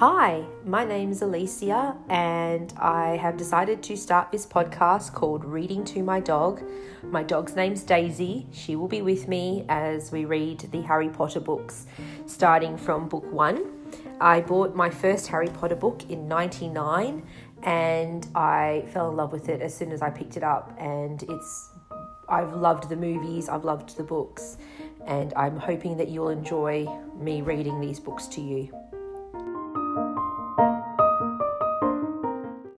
Hi, my name's Alicia, and I have decided to start this podcast called Reading to My Dog. My dog's name's Daisy. She will be with me as we read the Harry Potter books, starting from book one. I bought my first Harry Potter book in 99 and I fell in love with it as soon as I picked it up and it's I've loved the movies, I've loved the books, and I'm hoping that you'll enjoy me reading these books to you.